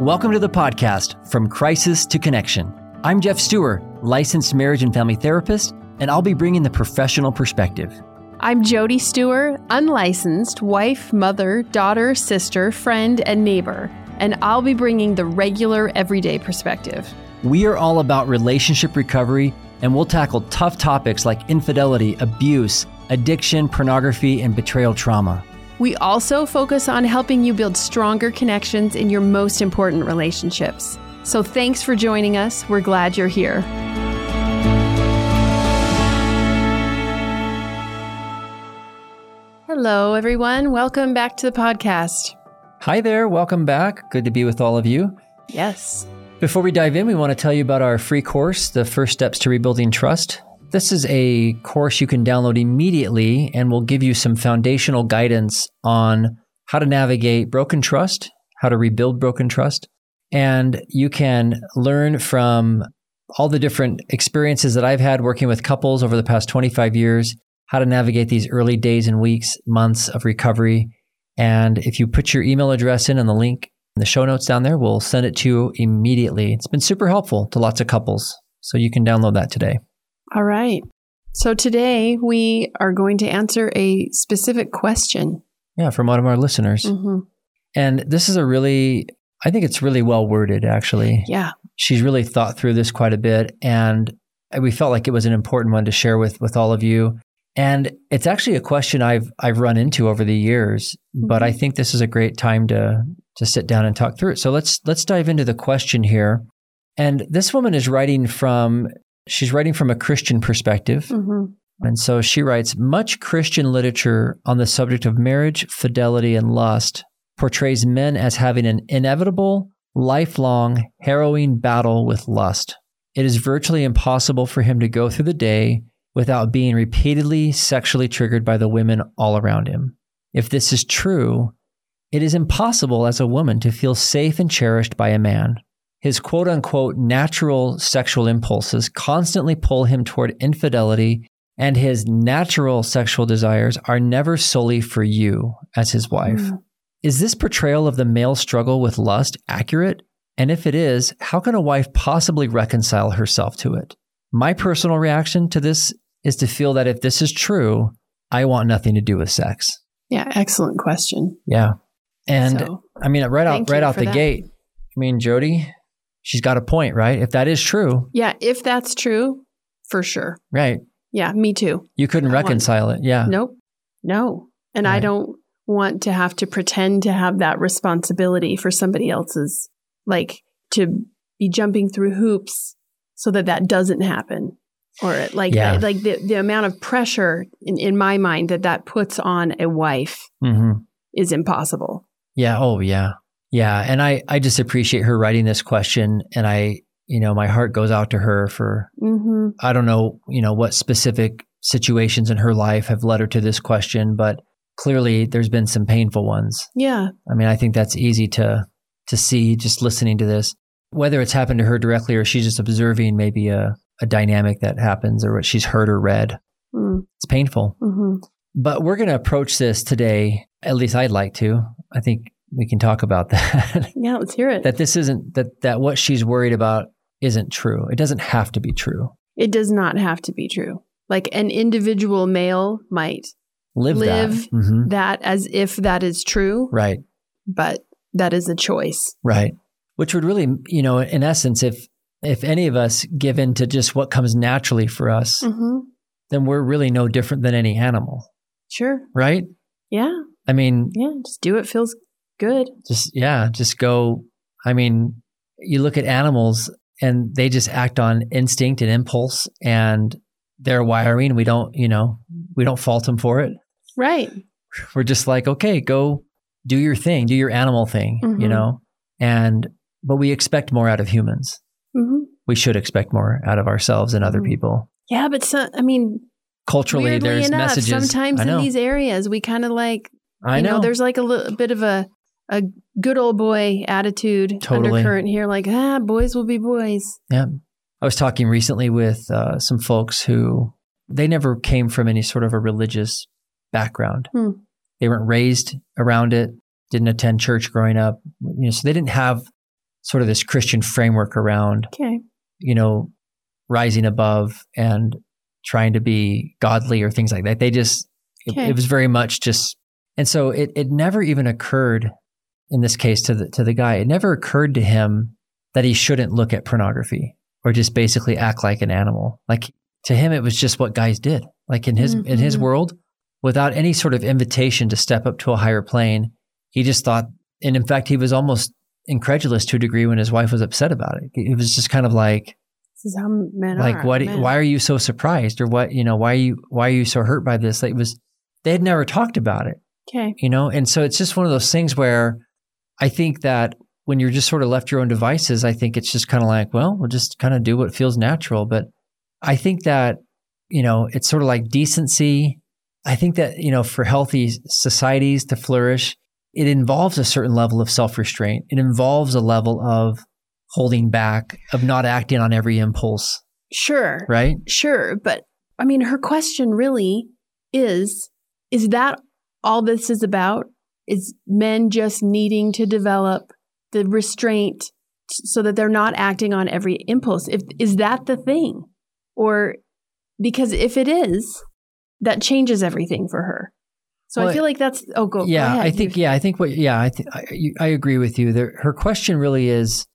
Welcome to the podcast, From Crisis to Connection. I'm Geoff Steurer, licensed marriage and family therapist, and I'll be bringing the professional perspective. I'm Jody Steurer, unlicensed wife, mother, daughter, sister, friend, and neighbor, and I'll be bringing the regular, everyday perspective. We are all about relationship recovery, and we'll tackle tough topics like infidelity, abuse, addiction, pornography, and betrayal trauma. We also focus on helping you build stronger connections in your most important relationships. So thanks for joining us. We're glad you're here. Hello, everyone. Welcome back to the podcast. Hi there. Welcome back. Good to be with all of you. Yes. Before we dive in, we want to tell you about our free course, The First Steps to Rebuilding Trust. This is a course you can download immediately and will give you some foundational guidance on how to navigate broken trust, how to rebuild broken trust. And you can learn from all the different experiences that I've had working with couples over the past 25 years, how to navigate these early days and weeks, months of recovery. And if you put your email address in and the link in the show notes down there, we'll send it to you immediately. It's been super helpful to lots of couples. So you can download that today. All right. So today we are going to answer a specific question. Yeah, from one of our listeners. Mm-hmm. And this is a really, I think it's really well worded, actually. Yeah. She's really thought through this quite a bit. And we felt like it was an important one to share with, with all of you. And it's actually a question I've I've run into over the years, but I think this is a great time to to sit down and talk through it. So let's let's dive into the question here. And this woman is writing from She's writing from a Christian perspective. Mm-hmm. And so she writes much Christian literature on the subject of marriage, fidelity, and lust portrays men as having an inevitable, lifelong, harrowing battle with lust. It is virtually impossible for him to go through the day without being repeatedly sexually triggered by the women all around him. If this is true, it is impossible as a woman to feel safe and cherished by a man. His quote unquote natural sexual impulses constantly pull him toward infidelity, and his natural sexual desires are never solely for you as his wife. Mm. Is this portrayal of the male struggle with lust accurate? And if it is, how can a wife possibly reconcile herself to it? My personal reaction to this is to feel that if this is true, I want nothing to do with sex. Yeah, excellent question. Yeah. And So, I mean, right out right out the that. gate. I mean, Jody, she's got a point, right? If that is true, Yeah, if that's true, for sure. right? Yeah, me too. You couldn't I want- reconcile it. Yeah. Nope. No. And I don't want to have to pretend to have that responsibility for somebody else's, like to be jumping through hoops so that that doesn't happen. Or like, Yeah. like the, the amount of pressure in, in my mind that that puts on a wife hmm is impossible. Yeah. Oh, yeah. Yeah. And I, I just appreciate her writing this question. And I, you know, my heart goes out to her for, hmm I don't know, you know, what specific situations in her life have led her to this question, but clearly there's been some painful ones. Yeah. I mean, I think that's easy to, to see just listening to this, whether it's happened to her directly or she's just observing maybe a, a dynamic that happens or what she's heard or read. Mm-hmm. It's painful. But we're going to approach this today, at least I'd like to. I think we can talk about that. Yeah. Let's hear it. that this isn't that that what she's worried about isn't true. It doesn't have to be true. it does not have to be true. Like an individual male might Live, Live that. Mhm. that as if that is true, Right. but that is a choice. Right. Which would really, you know, in essence, if if any of us give in to just what comes naturally for us, Mm-hmm. then we're really no different than any animal, Sure. right? Yeah. I mean, Yeah. Just do what feels good. just yeah, just go. I mean, you look at animals and they just act on instinct and impulse and their wiring. We don't, you know, we don't fault them for it. Right. We're just like, okay, go do your thing, do your animal thing, you Mhm. know? And, but we expect more out of humans. hmm We should expect more out of ourselves and other Mhm. people. Yeah. But so, I mean, Culturally, there's enough, messages. sometimes in these areas, we kind of like, I you know, know. there's like a little bit of a, a good old boy attitude Totally. undercurrent here. Like, ah, boys will be boys. Yeah. I was talking recently with uh, some folks who they never came from any sort of a religious background. Hmm. They weren't raised around it, didn't attend church growing up, you know, so they didn't have sort of this Christian framework around, Okay. you know, rising above and trying to be godly or things like that. They just, it, it was very much just, and so it, it never even occurred in this case to the, to the guy, it never occurred to him that he shouldn't look at pornography or just basically act like an animal. Like to him, it was just what guys did. Like in his, in his Mhm. world, without any sort of invitation to step up to a higher plane, he just thought, and in fact, he was almost incredulous to a degree when his wife was upset about it. It was just kind of like, This is how men like are. what men. why are you so surprised or what you know why are you why are you so hurt by this like it was they had never talked about it Okay. you know and so it's just one of those things where i think that when you're just sort of left your own devices i think it's just kind of like well we'll just kind of do what feels natural but i think that you know it's sort of like decency i think that you know for healthy societies to flourish it involves a certain level of self-restraint it involves a level of holding back of not acting on every impulse Sure. right Sure. But I mean, her question really is is that all this is about? Is men just needing to develop the restraint so that they're not acting on every impulse? If, is that the thing? Or because if it is, that changes everything for her. So Well, I feel like that's, oh, go, go yeah, ahead. I think yeah, I think what yeah, I th- I, you- I agree with you. There, her question really is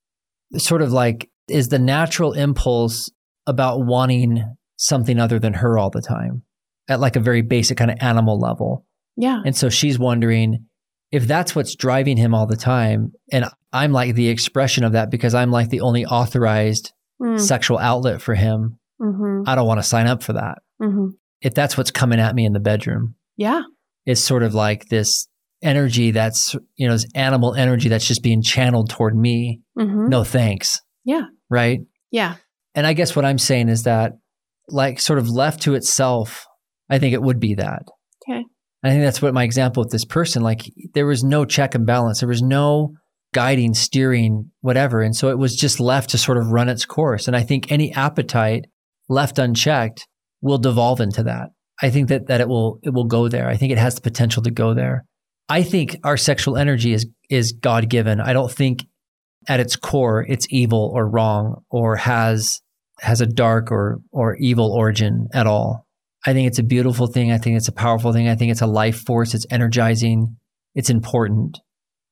sort of like is the natural impulse about wanting something other than her all the time at like a very basic kind of animal level. yeah. And so she's wondering if that's what's driving him all the time and I'm like the expression of that because I'm like the only authorized Mm, sexual outlet for him. mhm, I don't want to sign up for that. mhm. If that's what's coming at me in the bedroom. Yeah. it's sort of like this energy that's you know this animal energy that's just being channeled toward me mhm. no thanks Yeah. right Yeah. and i guess what i'm saying is that like sort of left to itself i think it would be that Okay. I think that's what my example with this person like there was no check and balance. There was no guiding steering whatever. And so it was just left to sort of run its course. And i think any appetite left unchecked will devolve into that. I think that that it will it will go there. I think it has the potential to go there. I think our sexual energy is is god given i don't think at its core it's evil or wrong or has has a dark or or evil origin at all i think it's a beautiful thing. I think it's a powerful thing. I think it's a life force. It's energizing. It's important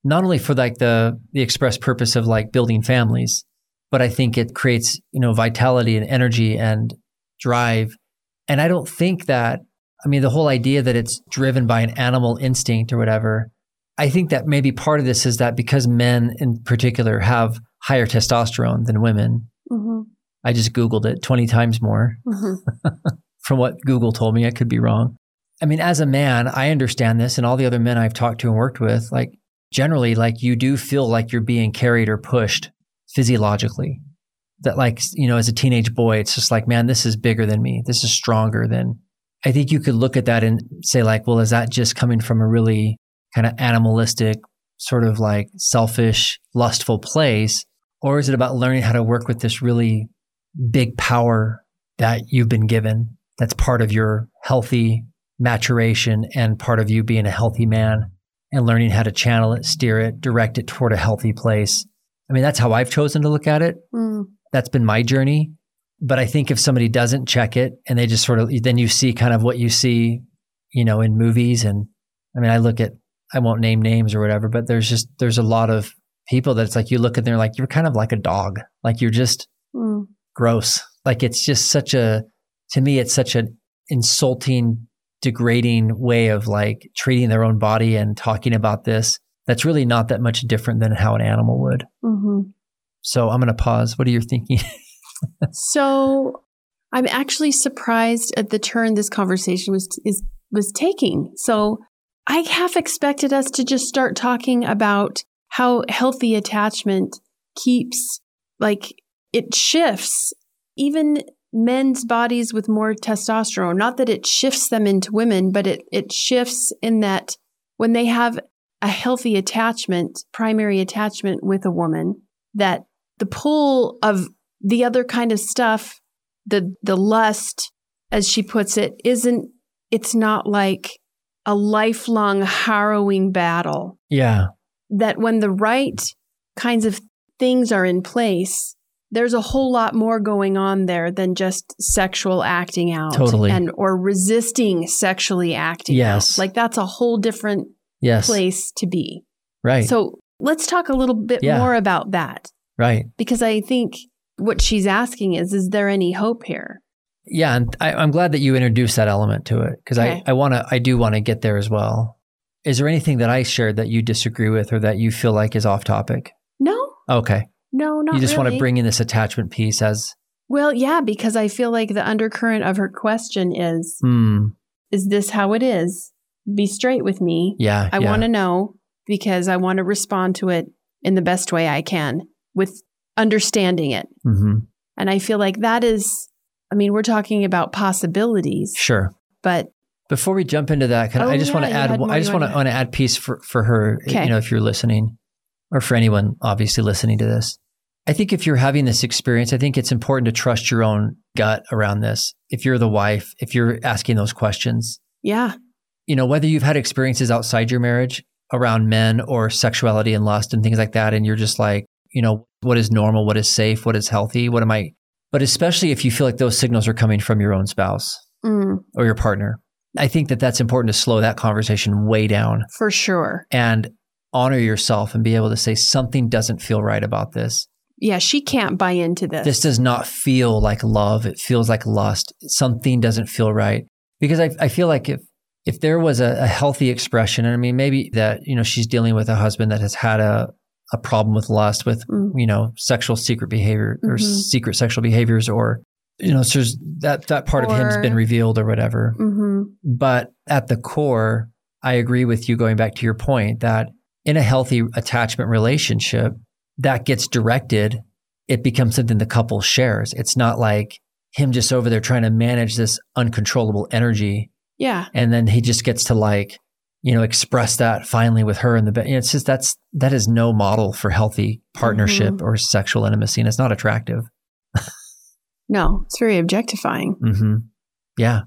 not only for like the the express purpose of like building families but i think it creates you know vitality and energy and drive. And i don't think that i mean the whole idea that it's driven by an animal instinct or whatever i think that maybe part of this is that because men in particular have higher testosterone than women Mhm, i just googled it 20 times more. Mhm. from what Google told me. I could be wrong. I mean, as a man, I understand this, and all the other men I've talked to and worked with, like generally, like you do feel like you're being carried or pushed physiologically. That, like, you know, as a teenage boy, it's just like, man, this is bigger than me. This is stronger than. I think you could look at that and say, like, well, is that just coming from a really kind of animalistic, sort of like selfish, lustful place? Or is it about learning how to work with this really big power that you've been given that's part of your healthy maturation and part of you being a healthy man and learning how to channel it, steer it, direct it toward a healthy place. I mean, that's how I've chosen to look at it. Mm, That's been my journey. But I think if somebody doesn't check it and they just sort of, then you see kind of what you see, you know, in movies. And I mean, I look at, I won't name names or whatever, but there's just, there's a lot of people that it's like you look at them, they're like, you're kind of like a dog. Like you're just, mm. gross. Like it's just such a, to me, it's such an insulting, degrading way of like treating their own body and talking about this. That's really not that much different than how an animal would. Mhm. So I'm going to pause. What are you thinking? So I'm actually surprised at the turn this conversation was is was taking. So I half expected us to just start talking about how healthy attachment keeps like it shifts even men's bodies with more testosterone. Not that it shifts them into women, but it it shifts in that when they have a healthy attachment, primary attachment with a woman, that the pull of the other kind of stuff, the the lust, as she puts it, isn't it's not like a lifelong harrowing battle. yeah. That when the right kinds of things are in place, there's a whole lot more going on there than just sexual acting out Totally. and or resisting sexually acting Yes. out. Like that's a whole different Yes. place to be. Right. So let's talk a little bit Yeah. more about that right. because I think what she's asking is is there any hope here? Yeah, and I, I'm glad that you introduced that element to it because Okay. I, I want to, I do want to get there as well. Is there anything that I shared that you disagree with or that you feel like is off topic? No. Okay, No, not you just want to bring in this attachment piece as, Well, yeah, because I feel like the undercurrent of her question is hmm, is this how it is? Be straight with me. yeah, I yeah. want to know because I want to respond to it in the best way I can with understanding it. hmm And I feel like that is, I mean, we're talking about possibilities, Sure. but Before we jump into that, can I- Oh, I just yeah, want to add. I just want to want to add piece for for her. Okay. You know, if you're listening, or for anyone obviously listening to this, I think if you're having this experience, I think it's important to trust your own gut around this. If you're the wife, if you're asking those questions, yeah, you know, whether you've had experiences outside your marriage around men or sexuality and lust and things like that, and you're just like, you know, what is normal, what is safe, what is healthy, what am I? But especially if you feel like those signals are coming from your own spouse mm, or your partner, I think that that's important to slow that conversation way down for sure. and honor yourself and be able to say something doesn't feel right about this. Yeah, she can't buy into this. This does not feel like love. It feels like lust. Something doesn't feel right. Because I, I feel like if if there was a, a healthy expression, and I mean maybe that, you know, she's dealing with a husband that has had a, a problem with lust, with, Mm. you know, sexual secret behavior or Mhm. secret sexual behaviors or you know, so there's that that part of him's been revealed or whatever. hmm But at the core, I agree with you going back to your point that in a healthy attachment relationship, that gets directed, it becomes something the couple shares. It's not like him just over there trying to manage this uncontrollable energy Yeah, and then he just gets to like, you know, express that finally with her in the bed. You know, it's just that's that is no model for healthy partnership or sexual intimacy and it's not attractive. no, it's very objectifying. hmm Yeah.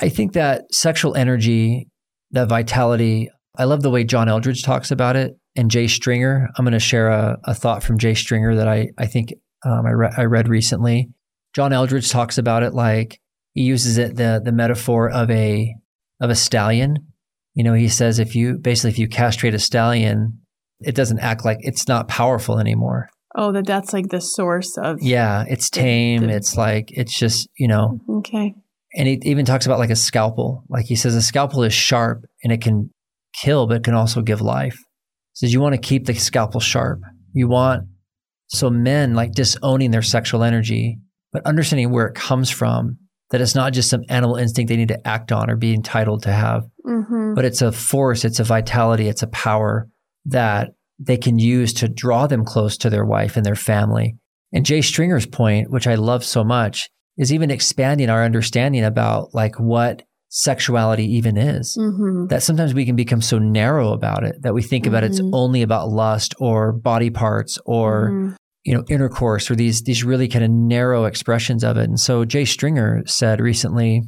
I think that sexual energy, that vitality, I love the way John Eldredge talks about it. And Jay Stringer, I'm going to share a, a thought from Jay Stringer that I, I think um, I, re- I read recently. John Eldredge talks about it like he uses it the the metaphor of a of a stallion. You know, he says if you basically if you castrate a stallion, it doesn't act like it's not powerful anymore. Oh, that that's like the source of. Yeah, it's tame. the- it's like it's just you know Okay. and he even talks about like a scalpel. Like he says, a scalpel is sharp and it can kill, but it can also give life. He says you want to keep the scalpel sharp. You want so men like disowning their sexual energy, but understanding where it comes from. That it's not just some animal instinct they need to act on or be entitled to have, hmm but it's a force, it's a vitality, it's a power that they can use to draw them close to their wife and their family. And Jay Stringer's point, which I love so much, is even expanding our understanding about like what sexuality even is. hmm That sometimes we can become so narrow about it that we think about it's Mhm. only about lust or body parts or Mhm. you know intercourse or these these really kind of narrow expressions of it. And so Jay Stringer said recently,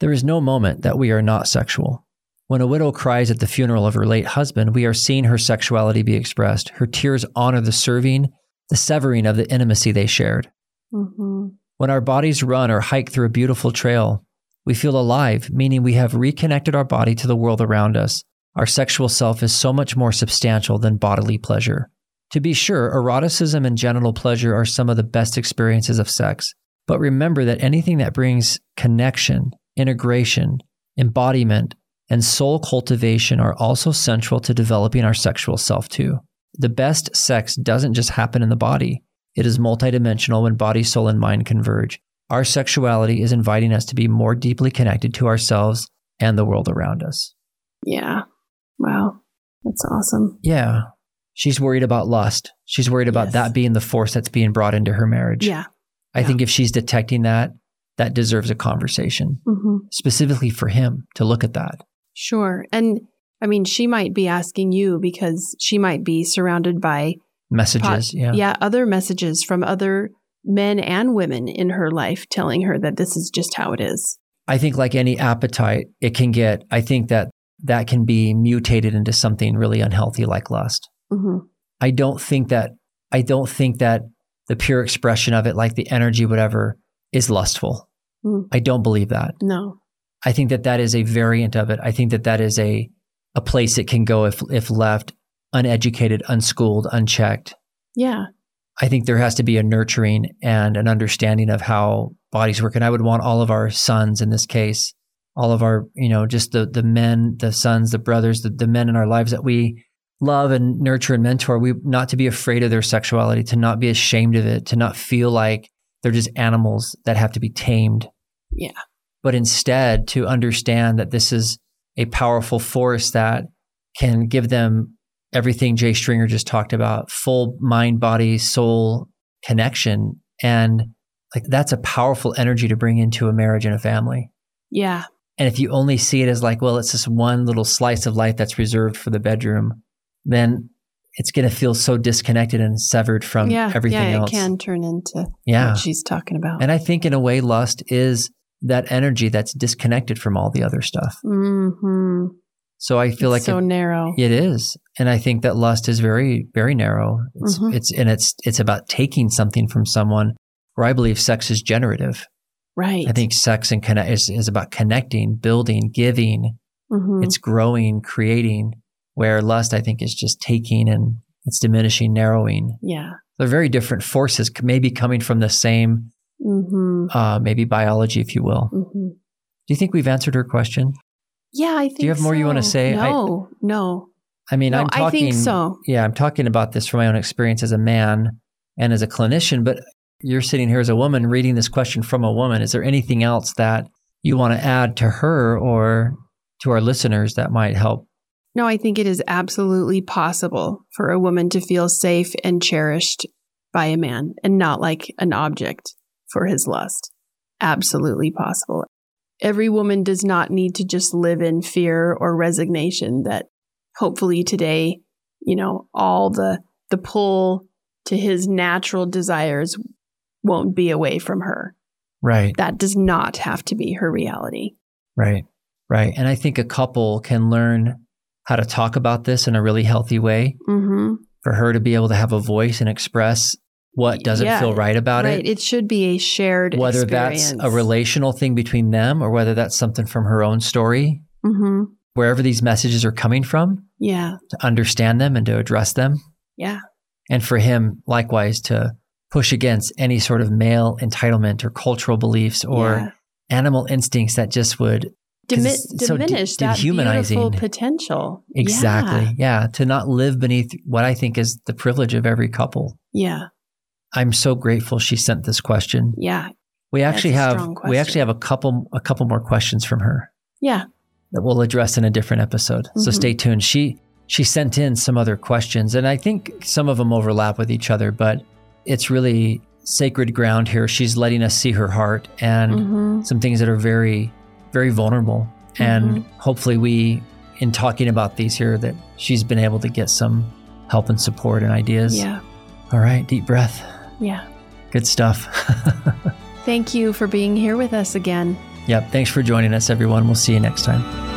there is no moment that we are not sexual. When a widow cries at the funeral of her late husband, we are seeing her sexuality be expressed. Her tears honor the serving, the severing of the intimacy they shared. Mhm. When our bodies run or hike through a beautiful trail, we feel alive, meaning we have reconnected our body to the world around us. Our sexual self is so much more substantial than bodily pleasure. To be sure, eroticism and genital pleasure are some of the best experiences of sex. But remember that anything that brings connection, integration, embodiment, and soul cultivation are also central to developing our sexual self too. The best sex doesn't just happen in the body. It is multidimensional when body, soul, and mind converge. Our sexuality is inviting us to be more deeply connected to ourselves and the world around us. Yeah. Wow. That's awesome. Yeah. She's worried about lust. She's worried about Yes. that being the force that's being brought into her marriage. Yeah. I yeah. think if she's detecting that, that deserves a conversation, hmm specifically for him to look at that. Sure. And I mean, she might be asking you because she might be surrounded by Messages. yeah. yeah, other messages from other men and women in her life telling her that this is just how it is. I think, like any appetite, it can get, I think that that can be mutated into something really unhealthy like lust. hmm I don't think that I don't think that the pure expression of it, like the energy, whatever, is lustful. Mm. I don't believe that. No. I think that that is a variant of it. I think that that is a a place it can go if if left uneducated, unschooled, unchecked. Yeah. I think there has to be a nurturing and an understanding of how bodies work. And I would want all of our sons in this case, all of our, you know, just the the men, the sons, the brothers, the, the men in our lives that we love and nurture and mentor, we not to be afraid of their sexuality, to not be ashamed of it, to not feel like they're just animals that have to be tamed. Yeah. But instead to understand that this is a powerful force that can give them everything Jay Stringer just talked about, full mind, body, soul connection. And like that's a powerful energy to bring into a marriage and a family. Yeah. And if you only see it as like, well, it's this one little slice of life that's reserved for the bedroom, then it's going to feel so disconnected and severed from yeah. everything yeah, else. it can turn into Yeah. what she's talking about. And I think in a way, lust is that energy that's disconnected from all the other stuff. hmm So I feel like so it, narrow. it is. And I think that lust is very, very narrow. It's, Mhm. it's, and it's, it's about taking something from someone where I believe sex is generative. Right. I think sex and connect is, is about connecting, building, giving. Mhm. It's growing, creating, where lust, I think, is just taking and it's diminishing, narrowing. yeah. They're very different forces, maybe coming from the same, hmm uh, maybe biology, if you will. hmm Do you think we've answered her question? Yeah, I think. you have more you wanna so. say? I- No, no. I mean, No, I'm I talking. think so. Yeah, I'm talking about this from my own experience as a man and as a clinician. But you're sitting here as a woman reading this question from a woman. Is there anything else that you want to add to her or to our listeners that might help? No, I think it is absolutely possible for a woman to feel safe and cherished by a man and not like an object for his lust. Absolutely possible. Every woman does not need to just live in fear or resignation that hopefully today, you know, all the the pull to his natural desires won't be away from her. Right, That does not have to be her reality. right, right. And I think a couple can learn how to talk about this in a really healthy way Mhm. for her to be able to have a voice and express what doesn't Yeah, feel right about right. it. It should be a shared Whether experience. that's a relational thing between them or whether that's something from her own story, Mhm. wherever these messages are coming from, Yeah. to understand them and to address them. Yeah. And for him, likewise, to push against any sort of male entitlement or cultural beliefs or Yeah. animal instincts that just would Dimi- it's so de- diminish that beautiful potential. exactly, yeah. to not live beneath what I think is the privilege of every couple. Yeah. I'm so grateful she sent this question. Yeah. We actually have we actually have a couple a couple more questions from her Yeah. that we'll address in a different episode. So Mhm. stay tuned. She she sent in some other questions and I think some of them overlap with each other, but it's really sacred ground here. She's letting us see her heart and hmm some things that are very very vulnerable and Mhm. hopefully we in talking about these here that she's been able to get some help and support and ideas. Yeah. All right, deep breath. Yeah. Good stuff. Thank you for being here with us again. yep, thanks for joining us everyone. We'll see you next time.